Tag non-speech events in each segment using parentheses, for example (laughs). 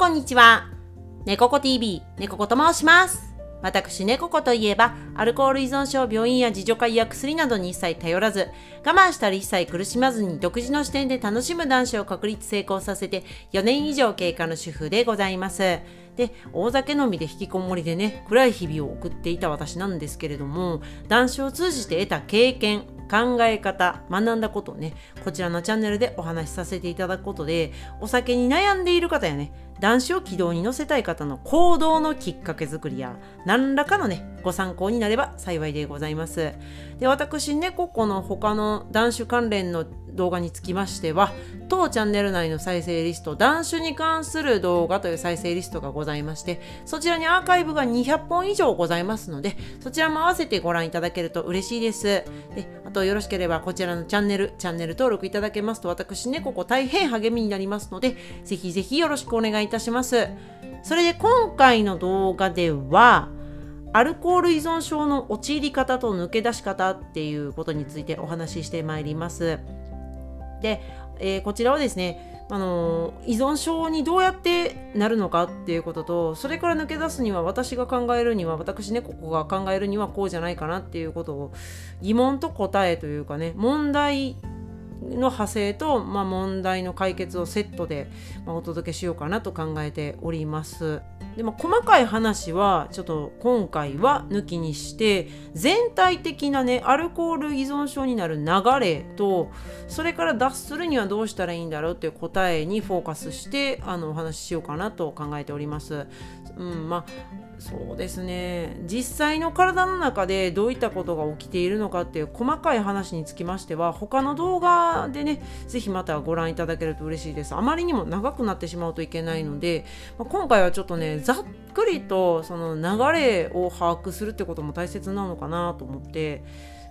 こんにちは。猫子 TV、猫子と申します。私、猫子といえば、アルコール依存症、病院や自助会や薬などに一切頼らず、我慢したり一切苦しまずに独自の視点で楽しむ男子を確立成功させて4年以上経過の主婦でございます。で、大酒飲みで引きこもりでね、暗い日々を送っていた私なんですけれども、男子を通じて得た経験、考え方、学んだことをね、こちらのチャンネルでお話しさせていただくことで、お酒に悩んでいる方やね、男子を軌道に乗せたい方の行動のきっかけ作りや、何らかのね、ご参考になれば幸いでございます。で、私ね、ここの他の男子関連の動画につきましては、当チャンネル内の再生リスト、男子に関する動画という再生リストがございまして、そちらにアーカイブが200本以上ございますので、そちらも合わせてご覧いただけると嬉しいです。で、あとよろしければこちらのチャンネル、チャンネル登録いただけますと、私ね、ここ大変励みになりますので、ぜひぜひよろしくお願いいたします。それで今回の動画では、アルコール依存症の陥り方と抜け出し方っていうことについてお話ししてまいります。で、えーこちらはですね、あの依存症にどうやってなるのかっていうこととそれから抜け出すには私が考えるには私ねここが考えるにはこうじゃないかなっていうことを疑問と答えというかね問題の派生と、まあ、問題の解決をセットで、まあ、お届けしようかなと考えております。でも細かい話はちょっと今回は抜きにして全体的なねアルコール依存症になる流れとそれから脱するにはどうしたらいいんだろうっていう答えにフォーカスしてあのお話ししようかなと考えております。うん、まあそうですね実際の体の中でどういったことが起きているのかっていう細かい話につきましては他の動画でね是非またご覧いただけると嬉しいですあまりにも長くなってしまうといけないので、まあ今回はちょっとねざっくりとその流れを把握するってことも大切なのかなと思って。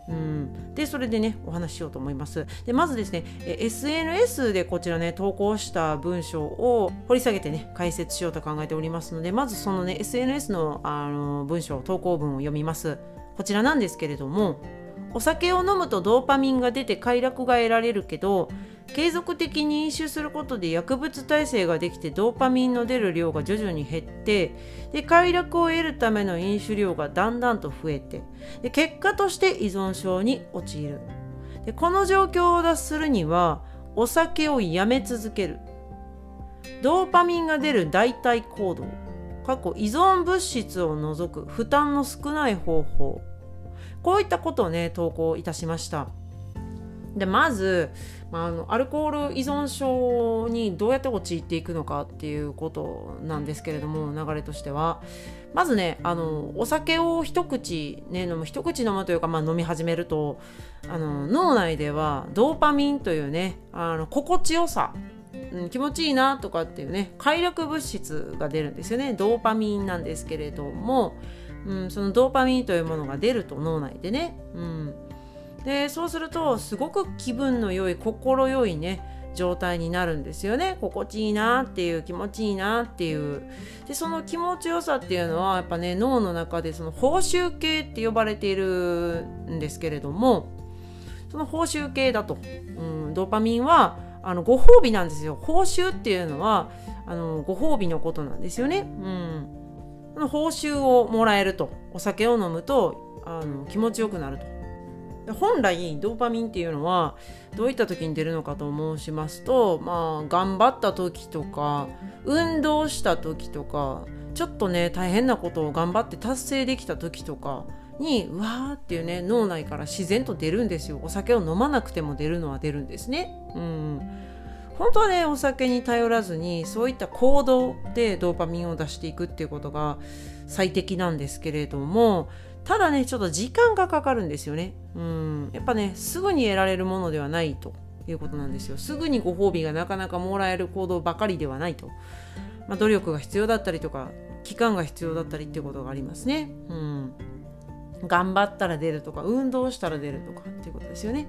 うん、でそれでねお話ししようと思います。でまずですね SNS でこちらね投稿した文章を掘り下げてね解説しようと考えておりますのでまずそのね SNS のあの文章投稿文を読みます。こちらなんですけれどもお酒を飲むとドーパミンが出て快楽が得られるけど継続的に飲酒することで薬物耐性ができてドーパミンの出る量が徐々に減ってで快楽を得るための飲酒量がだんだんと増えてで結果として依存症に陥る。でこの状況を脱するにはお酒をやめ続ける。ドーパミンが出る代替行動。過去依存物質を除く負担の少ない方法。こういったことをね投稿いたしました。でまず、まあ、あのアルコール依存症にどうやって陥っていくのかっていうことなんですけれども流れとしては。まずねあのお酒を一口、ね、飲む一口飲むというか、まあ、飲み始めるとあの脳内ではドーパミンというねあの心地よさうん、気持ちいいなとかっていうね快楽物質が出るんですよね。ドーパミンなんですけれども、うん、そのドーパミンというものが出ると脳内でね、うん、でそうするとすごく気分の良い心よいね状態になるんですよね。心地いいなっていう気持ちいいなっていう。でその気持ちよさっていうのはやっぱね脳の中でその報酬系って呼ばれているんですけれどもその報酬系だと、うん、ドーパミンはあのご褒美なんですよ。報酬っていうのはあのご褒美のことなんですよね、うん、その報酬をもらえると。お酒を飲むとあの気持ちよくなると。で本来ドーパミンっていうのはどういった時に出るのかと申しますとまあ頑張った時とか運動した時とかちょっとね大変なことを頑張って達成できた時とかにうわーっていうね脳内から自然と出るんですよ。お酒を飲まなくても出るのは出るんですね。うん。本当はねお酒に頼らずにそういった行動でドーパミンを出していくっていうことが最適なんですけれどもただねちょっと時間がかかるんですよね。うん。やっぱねすぐに得られるものではないと。いうことなんですよ。すぐにご褒美がなかなかもらえる行動ばかりではないと、まあ、努力が必要だったりとか期間が必要だったりっていうことがありますね。うん。頑張ったら出るとか運動したら出るとかっていうことですよね。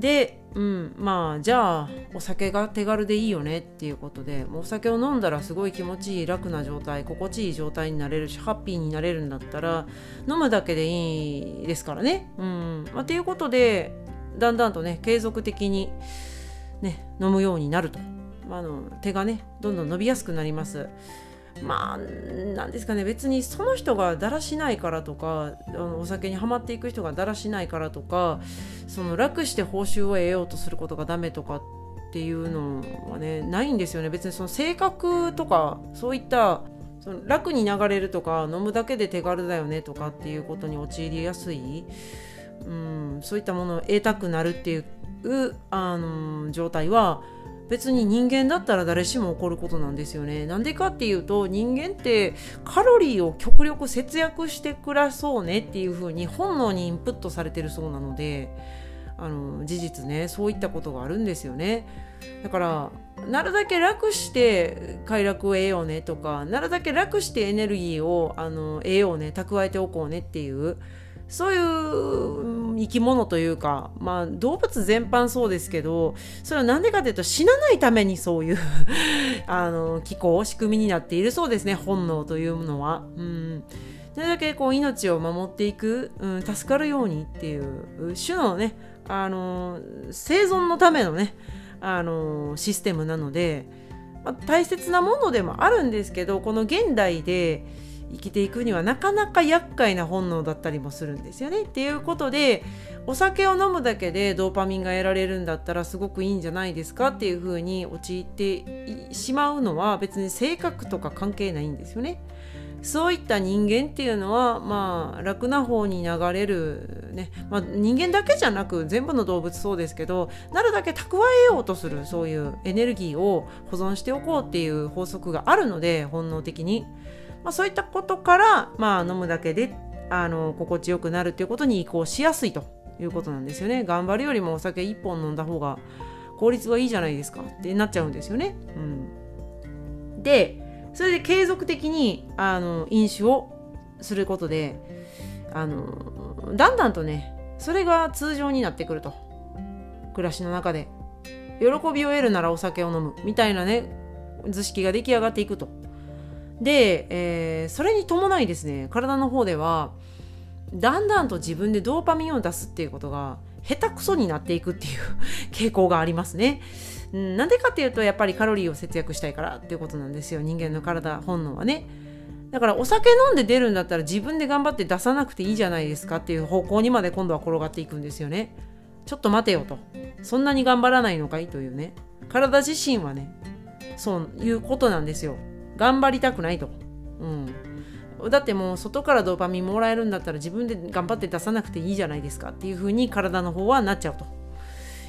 で、うん、まあじゃあお酒が手軽でいいよねっていうことでお酒を飲んだらすごい気持ちいい楽な状態心地いい状態になれるしハッピーになれるんだったら飲むだけでいいですからね。うんまあ、っていうことでだんだんとね継続的に、ね、飲むようになると。まあ、あの手がねどんどん伸びやすくなりますまあなんですかね。別にその人がだらしないからとかあのお酒にはまっていく人がだらしないからとかその楽して報酬を得ようとすることがダメとかっていうのはねないんですよね。別にその性格とかそういったその楽に流れるとか飲むだけで手軽だよねとかっていうことに陥りやすい、うん、そういったものを得たくなるっていうあの状態は別に人間だったら誰しも起こることなんですよね。なんでかっていうと人間ってカロリーを極力節約して暮らそうねっていう風に本能にインプットされてるそうなのであの事実ねそういったことがあるんですよね。だからなるだけ楽して快楽を得ようねとかなるだけ楽してエネルギーをあの得ようね蓄えておこうねっていうそういう生き物というか、まあ、動物全般そうですけどそれは何でかというと死なないためにそういう (laughs) あの気候仕組みになっているそうですね本能というのは。うんそれだけこう命を守っていく、うん、助かるようにっていう種のねあの生存のためのねあのシステムなので、まあ、大切なものでもあるんですけどこの現代で生きていくにはなかなか厄介な本能だったりもするんですよね。っていうことでお酒を飲むだけでドーパミンが得られるんだったらすごくいいんじゃないですかっていうふうに陥ってしまうのは別に性格とか関係ないんですよね。そういった人間っていうのはまあ楽な方に流れるね、まあ、人間だけじゃなく全部の動物そうですけどなるだけ蓄えようとするそういうエネルギーを保存しておこうっていう法則があるので本能的に。まあ、そういったことから、まあ、飲むだけであの心地よくなるということに移行しやすいということなんですよね。頑張るよりもお酒1本飲んだ方が効率はいいじゃないですか。ってなっちゃうんですよね。うん、でそれで継続的にあの飲酒をすることであのだんだんとねそれが通常になってくると。暮らしの中で。喜びを得るならお酒を飲む。みたいなね図式が出来上がっていくと。で、えー、それに伴いですね体の方ではだんだんと自分でドーパミンを出すっていうことが下手くそになっていくっていう (laughs) 傾向がありますね。なんでかっていうとやっぱりカロリーを節約したいからっていうことなんですよ人間の体本能はね。だからお酒飲んで出るんだったら自分で頑張って出さなくていいじゃないですかっていう方向にまで今度は転がっていくんですよね。ちょっと待てよと。そんなに頑張らないのかい？というね。体自身はね、そういうことなんですよ。頑張りたくないと。うん、だってもう外からドーパミンもらえるんだったら自分で頑張って出さなくていいじゃないですかっていう風に体の方はなっちゃうと。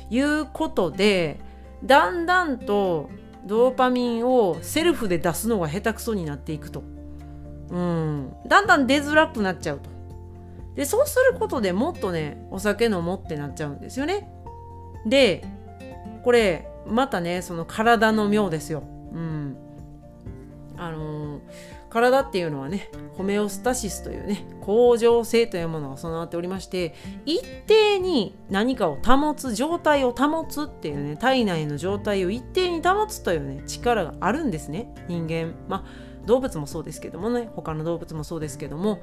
いうことでだんだんとドーパミンをセルフで出すのが下手くそになっていくと、うん、だんだん出づらくなっちゃうと。でそうすることでもっとねお酒飲もうってなっちゃうんですよね。でこれまたねその体の妙ですよ、うん、あのー、体っていうのはねホメオスタシスというね恒常性というものが備わっておりまして一定に何かを保つ状態を保つっていうね体内の状態を一定に保つというね力があるんですね人間。まあ動物もそうですけどもね他の動物もそうですけども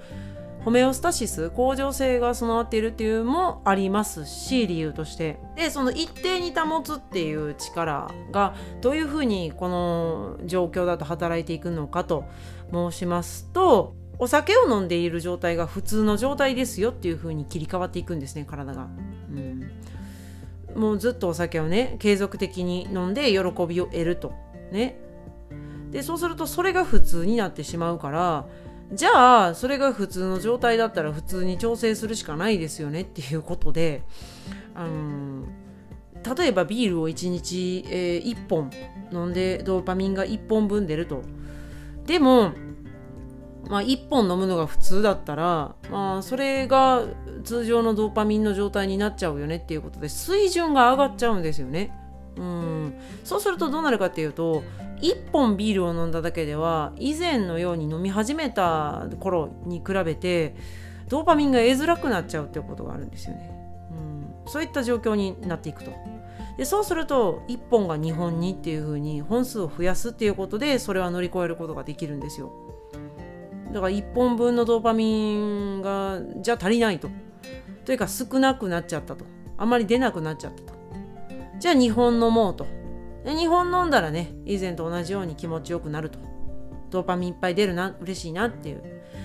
ホメオスタシス恒常性が備わっているっていうのもありますし理由として。でその一定に保つっていう力がどういうふうにこの状況だと働いていくのかと申しますとお酒を飲んでいる状態が普通の状態ですよっていうふうに切り替わっていくんですね体が。うん。もうずっとお酒をね継続的に飲んで喜びを得ると。ね。でそうするとそれが普通になってしまうからじゃあそれが普通の状態だったら普通に調整するしかないですよねっていうことで、あの例えばビールを1日、えー、1本飲んでドーパミンが1本分出るとでも、まあ、1本飲むのが普通だったら、まあ、それが通常のドーパミンの状態になっちゃうよねっていうことで水準が上がっちゃうんですよね。うん、そうするとどうなるかっていうと1本ビールを飲んだだけでは以前のように飲み始めた頃に比べてドーパミンが得づらくなっちゃうっていうことがあるんですよね。うん、そういった状況になっていくと。でそうすると1本が2本にっていう風に本数を増やすっていうことでそれは乗り越えることができるんですよ。だから1本分のドーパミンがじゃ足りないと。というか少なくなっちゃったと。あまり出なくなっちゃったと。じゃあ2本飲もうと。で2本飲んだらね以前と同じように気持ちよくなると。ドーパミンいっぱい出るな嬉しいなっていう。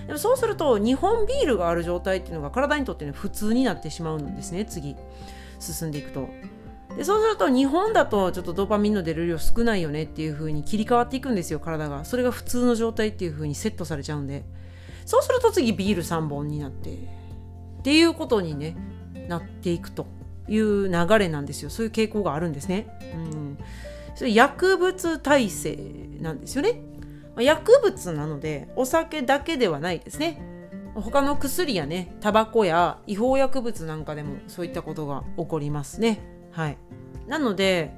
でもそうすると2本ビールがある状態っていうのが体にとってね普通になってしまうんですね次。進んでいくと。でそうすると日本だとちょっとドーパミンの出る量少ないよねっていう風に切り替わっていくんですよ体が。それが普通の状態っていう風にセットされちゃうんで。そうすると次ビール3本になって。っていうことにねなっていくと。いう流れなんですよそういう傾向があるんですね。うんそれ薬物耐性なんですよね。薬物なのでお酒だけではないですね。他の薬やねタバコや違法薬物なんかでもそういったことが起こりますね。はい、なので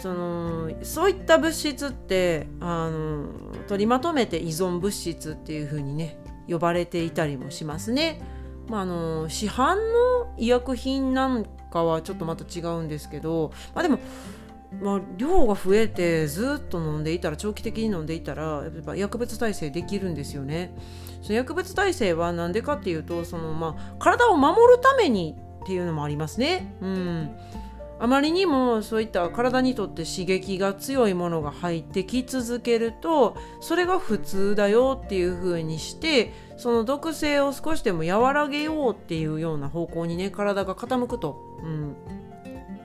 そのそういった物質ってあの取りまとめて依存物質っていう風にね呼ばれていたりもしますね。まあ、あの市販の医薬品なんかはちょっとまた違うんですけど、まあ、でも、まあ、量が増えてずっと飲んでいたら長期的に飲んでいたらやっぱ薬物耐性できるんですよね。その薬物耐性は何でかっていうとその、まあ、体を守るためにっていうのもありますね。うんあまりにもそういった体にとって刺激が強いものが入ってき続けるとそれが普通だよっていう風にしてその毒性を少しでも和らげようっていうような方向にね体が傾くと。うん。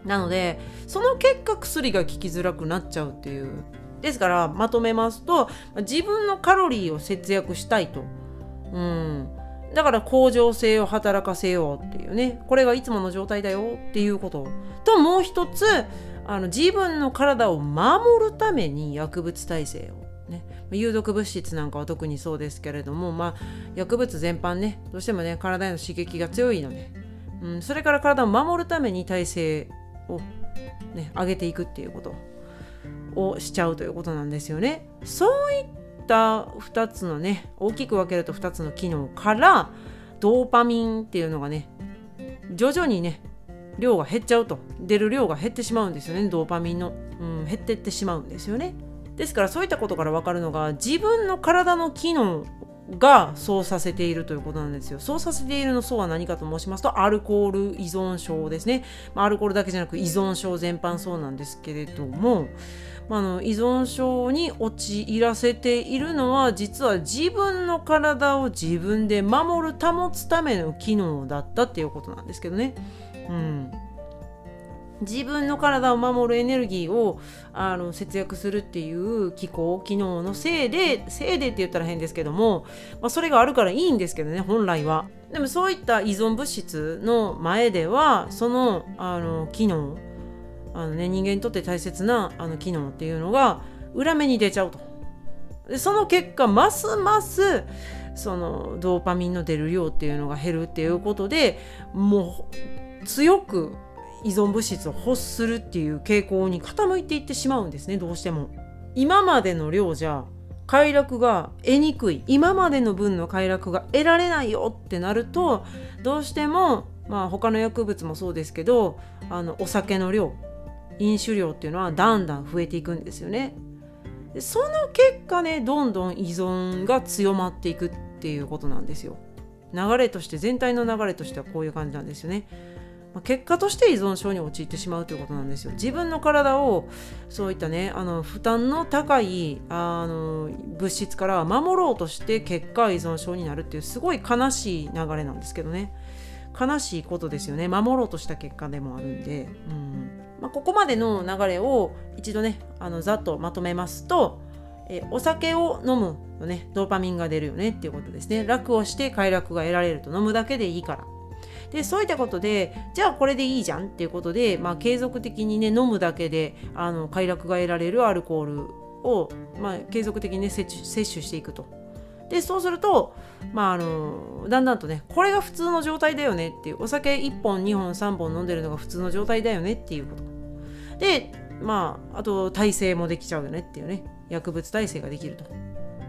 なのでその結果薬が効きづらくなっちゃうっていう。ですからまとめますと自分のカロリーを節約したいと、うん、だから恒常性を働かせようっていうね。これがいつもの状態だよ。っていうこと。ともう一つあの自分の体を守るために薬物耐性を。ね。有毒物質なんかは特にそうですけれどもまあ薬物全般ね。どうしてもね体への刺激が強いので、うん、それから体を守るために耐性をね上げていくっていうことをしちゃうということなんですよね。そういっった2つのね大きく分けると2つの機能からドーパミンっていうのがね徐々にね量が減っちゃうと。出る量が減ってしまうんですよねドーパミンの、うん、減ってってしまうんですよね。ですからそういったことから分かるのが自分の体の機能がそうさせているということなんですよ。そうさせているのそうは何かと申しますとアルコール依存症ですね。ま、アルコールだけじゃなく依存症全般そうなんですけれどもまあ、の依存症に陥らせているのは実は自分の体を自分で守る保つための機能だったっていうことなんですけどね。うん自分の体を守るエネルギーをあの節約するっていう機構機能のせいでせいでって言ったら変ですけども、まあ、それがあるからいいんですけどね本来はでもそういった依存物質の前ではそのあの機能あの、ね、人間にとって大切なあの機能っていうのが裏目に出ちゃうと。でその結果ますますそのドーパミンの出る量っていうのが減るっていうことでもう強く依存物質を欲するっていう傾向に傾いていってしまうんですねどうしても。今までの量じゃ快楽が得にくい今までの分の快楽が得られないよってなるとどうしてもまあ他の薬物もそうですけどあのお酒の量飲酒量っていうのはだんだん増えていくんですよね。でその結果ねどんどん依存が強まっていくっていうことなんですよ。流れとして全体の流れとしてはこういう感じなんですよね。まあ、結果として依存症に陥ってしまうということなんですよ。自分の体をそういったねあの負担の高いあの物質から守ろうとして結果依存症になるっていうすごい悲しい流れなんですけどね。悲しいことですよね。守ろうとした結果でもあるんで。うん。まあ、ここまでの流れを一度ねあのざっとまとめますと、えお酒を飲むとね。ドーパミンが出るよねっていうことですね。楽をして快楽が得られると飲むだけでいいから。でそういったことでじゃあこれでいいじゃんっていうことで、まあ、継続的にね飲むだけであの快楽が得られるアルコールを、まあ、継続的にね摂取していくと。でそうすると、まあ、あのだんだんとねこれが普通の状態だよねっていうお酒1本2本3本飲んでるのが普通の状態だよねっていうこと。でまああと耐性もできちゃうよねっていうね。薬物耐性ができると。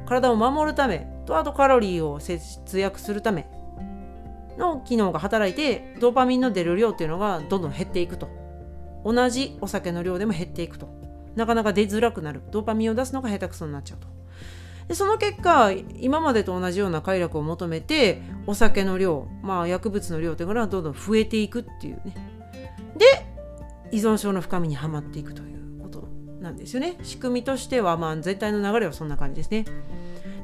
体を守るためとあとカロリーを節約するため。の機能が働いてドーパミンの出る量っていうのがどんどん減っていくと。同じお酒の量でも減っていくと。なかなか出づらくなる。ドーパミンを出すのが下手くそになっちゃうと。でその結果今までと同じような快楽を求めてお酒の量まあ薬物の量というのがどんどん増えていくっていうね。で依存症の深みにはまっていくということなんですよね。仕組みとしてはまあ全体の流れはそんな感じですね。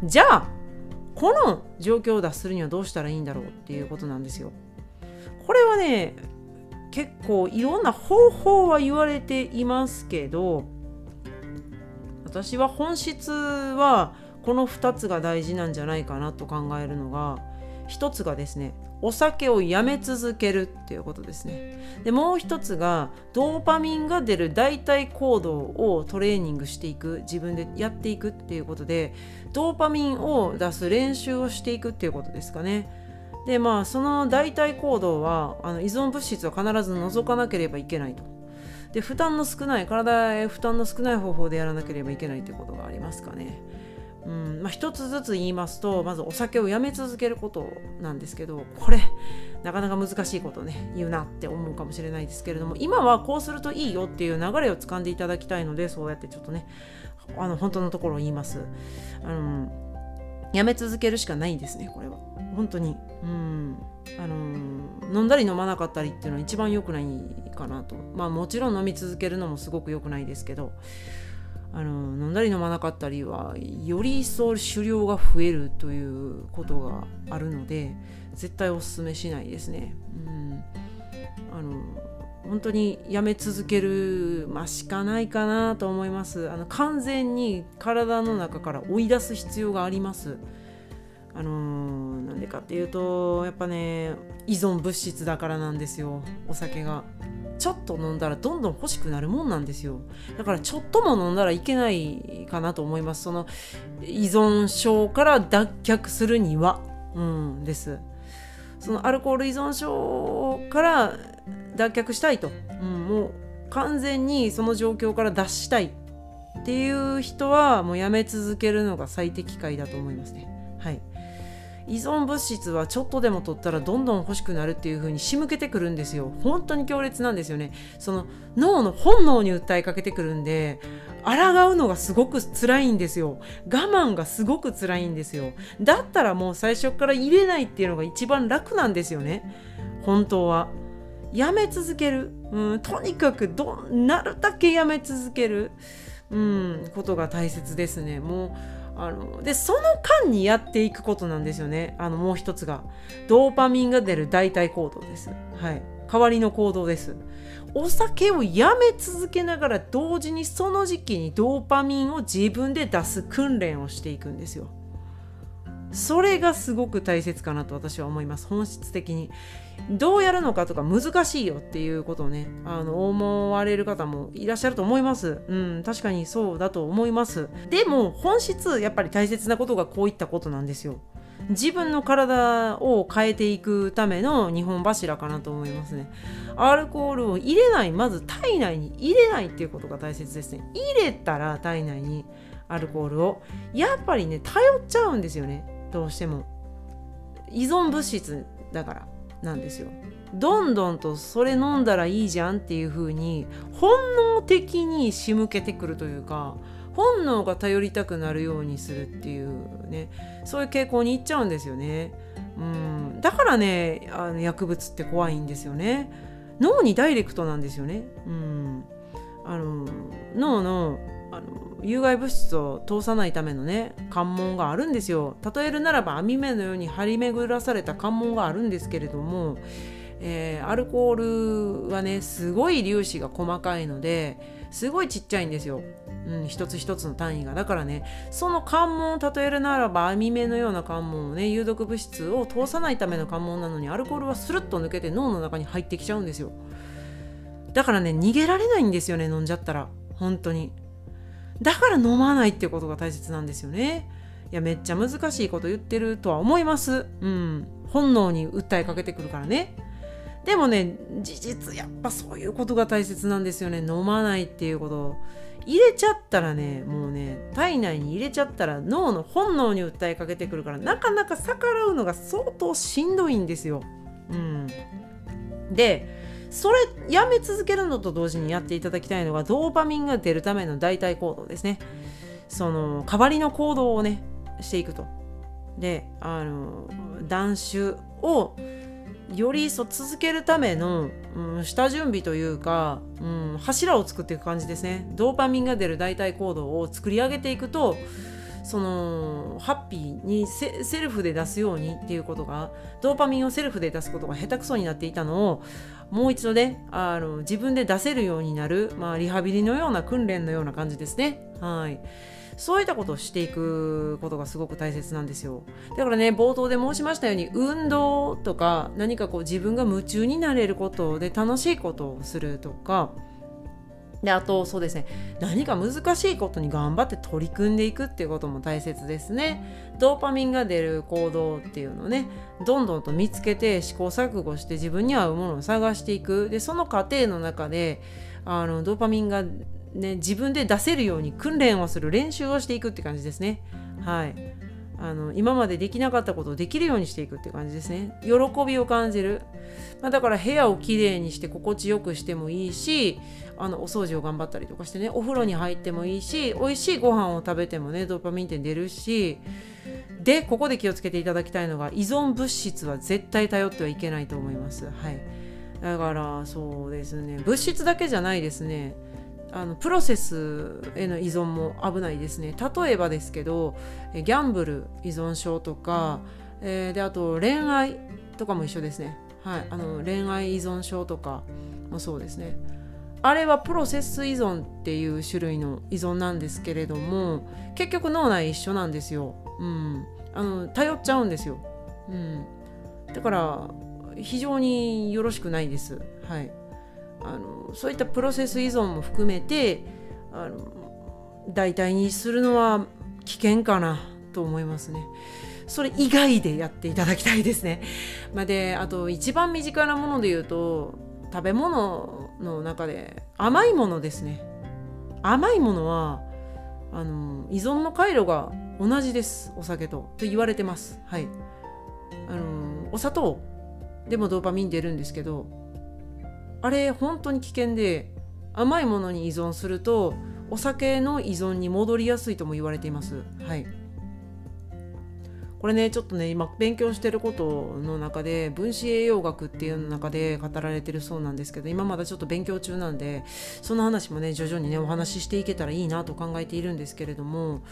じゃあこの状況を脱するにはどうしたらいいんだろうっていうことなんですよ。これはね結構いろんな方法は言われていますけど私は本質はこの2つが大事なんじゃないかなと考えるのが1つがですねお酒をやめ続けるっていうことですね。でもう一つがドーパミンが出る代替行動をトレーニングしていく自分でやっていくっていうことでドーパミンを出す練習をしていくっていうことですかね。でまあその代替行動はあの依存物質は必ず除かなければいけないと。で負担の少ない体へ負担の少ない方法でやらなければいけないということがありますかね。うんまあ、一つずつ言いますとまずお酒をやめ続けることなんですけどこれなかなか難しいことね言うなって思うかもしれないですけれども今はこうするといいよっていう流れをつかんでいただきたいのでそうやってちょっとねあの本当のところを言います。あのやめ続けるしかないんですねこれは。本当に。うん。あの飲んだり飲まなかったりっていうのは一番良くないかなと。まあもちろん飲み続けるのもすごく良くないですけどあの飲んだり飲まなかったりはより一層狩猟が増えるということがあるので絶対おすすめしないですね。うん、あの本当にやめ続ける、まあ、しかないかなと思います。あの完全に体の中から追い出す必要があります。あのー、なんでかっていうとやっぱね依存物質だからなんですよお酒が。ちょっと飲んだらどんどん欲しくなるもんなんですよ。だからちょっとも飲んだらいけないかなと思います。その依存症から脱却するにはうんです。そのアルコール依存症から脱却したいと、うん、もう完全にその状況から脱したいっていう人はもうやめ続けるのが最適解だと思いますね。はい。依存物質はちょっとでも取ったらどんどん欲しくなるっていう風に仕向けてくるんですよ。本当に強烈なんですよね。その脳の本能に訴えかけてくるんで抗うのがすごく辛いんですよ。我慢がすごく辛いんですよ。だったらもう最初から入れないっていうのが一番楽なんですよね。本当は。やめ続ける、うん、とにかくどなるだけやめ続ける、うん、ことが大切ですね。もうあのでその間にやっていくことなんですよね。あのもう一つが。ドーパミンが出る代替行動です。はい。代わりの行動です。お酒をやめ続けながら同時にその時期にドーパミンを自分で出す訓練をしていくんですよ。それがすごく大切かなと私は思います本質的に。どうやるのかとか難しいよっていうことをねあの思われる方もいらっしゃると思います。うん確かにそうだと思います。でも本質やっぱり大切なことがこういったことなんですよ。自分の体を変えていくための2本柱かなと思いますね。アルコールを入れないまず体内に入れないっていうことが大切ですね。入れたら体内にアルコールを。やっぱりね頼っちゃうんですよね。どうしても依存物質だからなんですよどんどんとそれ飲んだらいいじゃんっていう風に本能的に仕向けてくるというか本能が頼りたくなるようにするっていうねそういう傾向にいっちゃうんですよね。うん、だからねあの薬物って怖いんですよね。脳にダイレクトなんですよね。うん、あの脳のあの有害物質を通さないためのね関門があるんですよ。例えるならば網目のように張り巡らされた関門があるんですけれども、えー、アルコールはねすごい粒子が細かいのですごいちっちゃいんですよ、うん、一つ一つの単位が。だからねその関門を例えるならば網目のような関門をね有毒物質を通さないための関門なのにアルコールはスルッと抜けて脳の中に入ってきちゃうんですよ。だからね逃げられないんですよね飲んじゃったら。本当に。だから飲まないってことが大切なんですよね。いやめっちゃ難しいこと言ってるとは思います。うん。本能に訴えかけてくるからね。でもね事実やっぱそういうことが大切なんですよね。飲まないっていうこと。入れちゃったらねもうね体内に入れちゃったら脳の本能に訴えかけてくるからなかなか逆らうのが相当しんどいんですよ。うん、でそれやめ続けるのと同時にやっていただきたいのがドーパミンが出るための代替行動ですね。その代わりの行動をねしていくと。であの断酒をより一層続けるための、うん、下準備というか、うん、柱を作っていく感じですね。ドーパミンが出る代替行動を作り上げていくとそのハッピーにセルフで出すようにっていうことがドーパミンをセルフで出すことが下手くそになっていたのをもう一度ねあの自分で出せるようになる、まあ、リハビリのような訓練のような感じですね。はいそういったことをしていくことがすごく大切なんですよ。だからね、冒頭で申しましたように、運動とか何かこう自分が夢中になれることで楽しいことをするとか、であとそうですね。何か難しいことに頑張って取り組んでいくっていうことも大切ですね。ドーパミンが出る行動っていうのをねどんどんと見つけて試行錯誤して自分に合うものを探していく。でその過程の中であのドーパミンがね自分で出せるように訓練をする練習をしていくって感じですね。はい。あの今までできなかったことをできるようにしていくって感じですね。喜びを感じる、まあ、だから部屋をきれいにして心地よくしてもいいしあのお掃除を頑張ったりとかしてねお風呂に入ってもいいし美味しいご飯を食べてもねドーパミンって出るしでここで気をつけていただきたいのが依存物質は絶対頼ってはいけないと思います。はい。だからそうですね。物質だけじゃないですね。あのプロセスへの依存も危ないですね。例えばですけどギャンブル依存症とか、えー、であと恋愛とかも一緒ですね、はい、あの恋愛依存症とかもそうですね。あれはプロセス依存っていう種類の依存なんですけれども結局脳内一緒なんですよ、うん、あの頼っちゃうんですよ、うん、だから非常によろしくないです。はい。あのそういったプロセス依存も含めてあの代替にするのは危険かなと思いますね。それ以外でやっていただきたいですね。(laughs) まあ、であと一番身近なもので言うと食べ物の中で甘いものですね。甘いものはあの依存の回路が同じですお酒とと言われてます。はい。あのお砂糖でもドーパミン出るんですけどあれ本当に危険で甘いものに依存するとお酒の依存に戻りやすいとも言われています。はいこれねちょっとね今勉強してることの中で分子栄養学っていうの中で語られてるそうなんですけど今まだちょっと勉強中なんでその話もね徐々にねお話ししていけたらいいなと考えているんですけれども、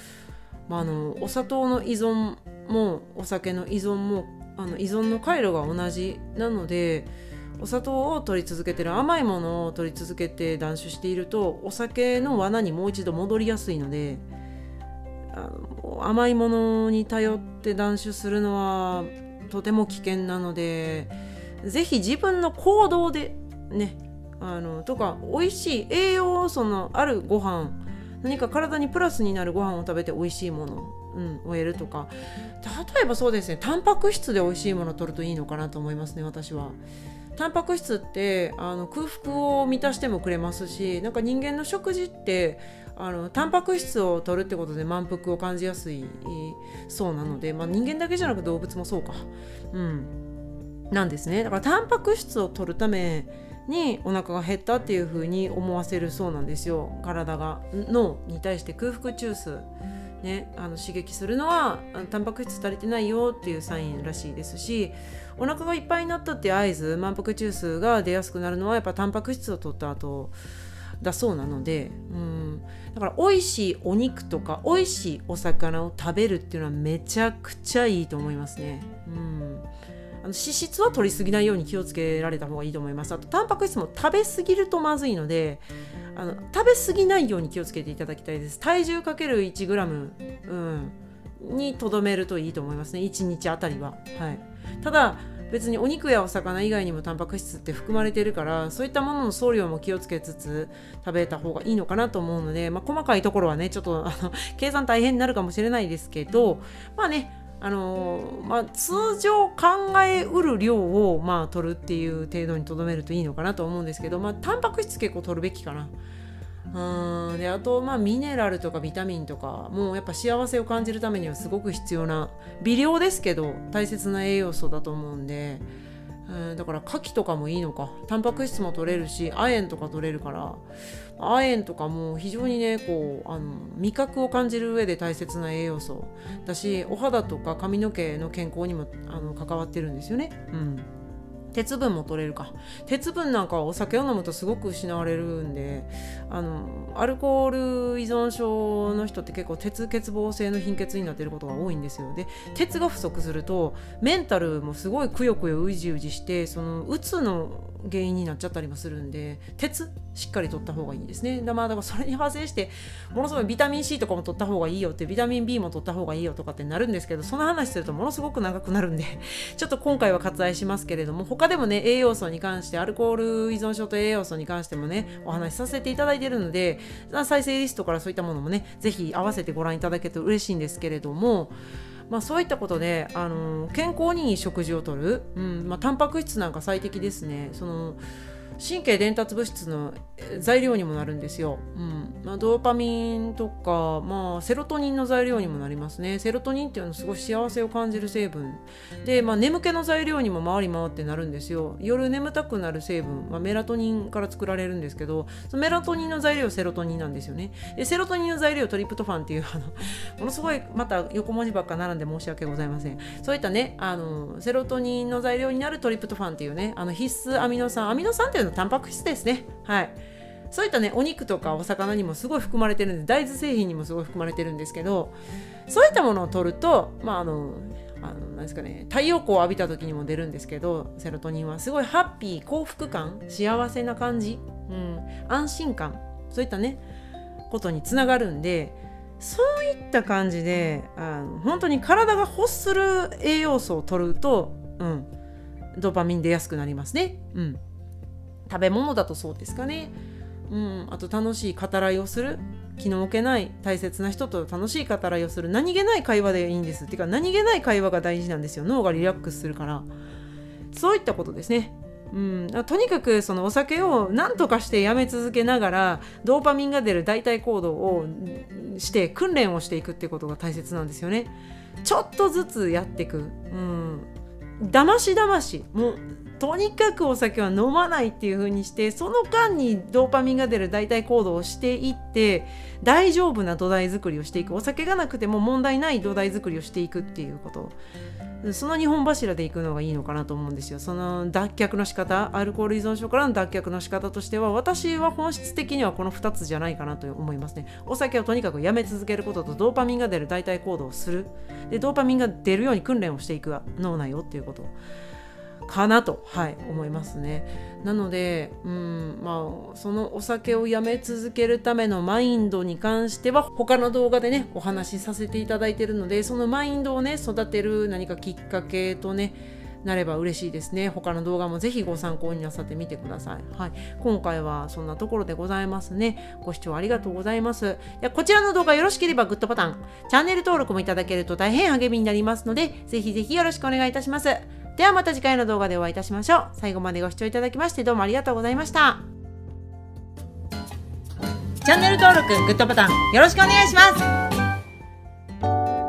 まあ、あのお砂糖の依存もお酒の依存もあの依存の回路が同じなのでお砂糖を取り続けてる甘いものを取り続けて断酒しているとお酒の罠にもう一度戻りやすいのであの甘いものに頼って断酒するのはとても危険なので是非自分の行動でねあのとか美味しい栄養素のあるご飯何か体にプラスになるご飯を食べて美味しいもの、うん、を得るとか。例えばそうですねタンパク質で美味しいものを取るといいのかなと思いますね私は。タンパク質ってあの空腹を満たしてもくれますしなんか人間の食事ってあのタンパク質を取るってことで満腹を感じやすいそうなので、まあ、人間だけじゃなく動物もそうか、うん、なんですね。だからタンパク質を取るためにお腹が減ったっていう風に思わせるそうなんですよ。体が脳に対して空腹中枢。ね、あの刺激するのはタンパク質足りてないよっていうサインらしいですしお腹がいっぱいになったって合図満腹中枢が出やすくなるのはやっぱタンパク質を取った後だそうなので、うん、だから美味しいお肉とか美味しいお魚を食べるっていうのはめちゃくちゃいいと思いますね。うん。あの脂質は取りすぎないように気をつけられた方がいいと思います。あとタンパク質も食べ過ぎるとまずいのであの食べ過ぎないように気をつけていただきたいです。体重かける 1g、うん、にとどめるといいと思いますね。1日あたりは。はい、ただ別にお肉やお魚以外にもタンパク質って含まれてるからそういったものの送料も気をつけつつ食べた方がいいのかなと思うので、まあ、細かいところはねちょっとあの計算大変になるかもしれないですけどまあねあの、まあ、通常考えうる量を、まあ、取るっていう程度にとどめるといいのかなと思うんですけど、まあ、タンパク質結構取るべきかな。うんであとまあミネラルとかビタミンとかもうやっぱ幸せを感じるためにはすごく必要な微量ですけど大切な栄養素だと思うんで。うんだから牡蠣とかもいいのか。タンパク質も取れるし亜鉛とか取れるから。亜鉛とかも非常にねこうあの味覚を感じる上で大切な栄養素だしお肌とか髪の毛の健康にもあの関わってるんですよね。うん。鉄分も取れるか。鉄分なんかはお酒を飲むとすごく失われるんであのアルコール依存症の人って結構鉄欠乏性の貧血になってることが多いんですよ。で鉄が不足するとメンタルもすごいくよくようじうじしてそのうつの原因になっちゃったりもするんで鉄しっかり取った方がいいんですね。だ,、まあ、だからそれに派生してものすごいビタミン C とかも取った方がいいよってビタミン B も取った方がいいよとかってなるんですけどその話するとものすごく長くなるんで (laughs) ちょっと今回は割愛しますけれども他でもね栄養素に関してアルコール依存症と栄養素に関してもねお話しさせていただいてるので再生リストからそういったものもね是非合わせてご覧いただけると嬉しいんですけれどもまあ、そういったことで、あの健康にいい食事をとる、うんまあ、タンパク質なんか最適ですね。その神経伝達物質の材料にもなるんですよ。うんまあ、ドーパミンとか、まあ、セロトニンの材料にもなりますね。セロトニンっていうのはすごい幸せを感じる成分で、まあ、眠気の材料にも回り回ってなるんですよ。夜眠たくなる成分はメラトニンから作られるんですけどそのメラトニンの材料セロトニンなんですよね。でセロトニンの材料トリプトファンっていうあのものすごいまた横文字ばっか並んで申し訳ございません。そういったねあのセロトニンの材料になるトリプトファンっていうねあの必須アミノ酸アミノ酸っていうのはタンパク質ですね。はい。そういったね、お肉とかお魚にもすごい含まれてるんで、大豆製品にもすごい含まれてるんですけど、そういったものを取ると、まあ、あの、あのなんですかね、太陽光を浴びた時にも出るんですけど、セロトニンはすごいハッピー、幸福感、幸せな感じ、うん、安心感、そういったね、ことにつながるんで、そういった感じで、あの本当に体が欲する栄養素を取ると、うん、ドーパミン出やすくなりますね。うん食べ物だとそうですかね。うん、あと楽しい語らいをする。気の置けない大切な人と楽しい語らいをする。何気ない会話でいいんです。っていうか何気ない会話が大事なんですよ。脳がリラックスするから。そういったことですね。うん、とにかくそのお酒を何とかしてやめ続けながらドーパミンが出る代替行動をして訓練をしていくってことが大切なんですよね。ちょっとずつやっていく。うん、だましだましもうとにかくお酒は飲まないっていう風にしてその間にドーパミンが出る代替行動をしていって大丈夫な土台作りをしていく。お酒がなくても問題ない土台作りをしていくっていうこと。その2本柱でいくのがいいのかなと思うんですよ。その脱却の仕方アルコール依存症からの脱却の仕方としては私は本質的にはこの2つじゃないかなと思いますね。お酒をとにかくやめ続けることとドーパミンが出る代替行動をする。でドーパミンが出るように訓練をしていく脳内をっていうこと。かなと、はい、思いますね。なので、うんまあ、そのお酒をやめ続けるためのマインドに関しては他の動画でねお話しさせていただいてるのでそのマインドをね育てる何かきっかけとねなれば嬉しいですね。他の動画もぜひご参考になさってみてください。はい。今回はそんなところでございますね。ご視聴ありがとうございます。こちらの動画よろしければグッドボタン、チャンネル登録もいただけると大変励みになりますので、ぜひぜひよろしくお願いいたします。ではまた次回の動画でお会いいたしましょう。最後までご視聴いただきましてどうもありがとうございました。チャンネル登録、グッドボタンよろしくお願いします。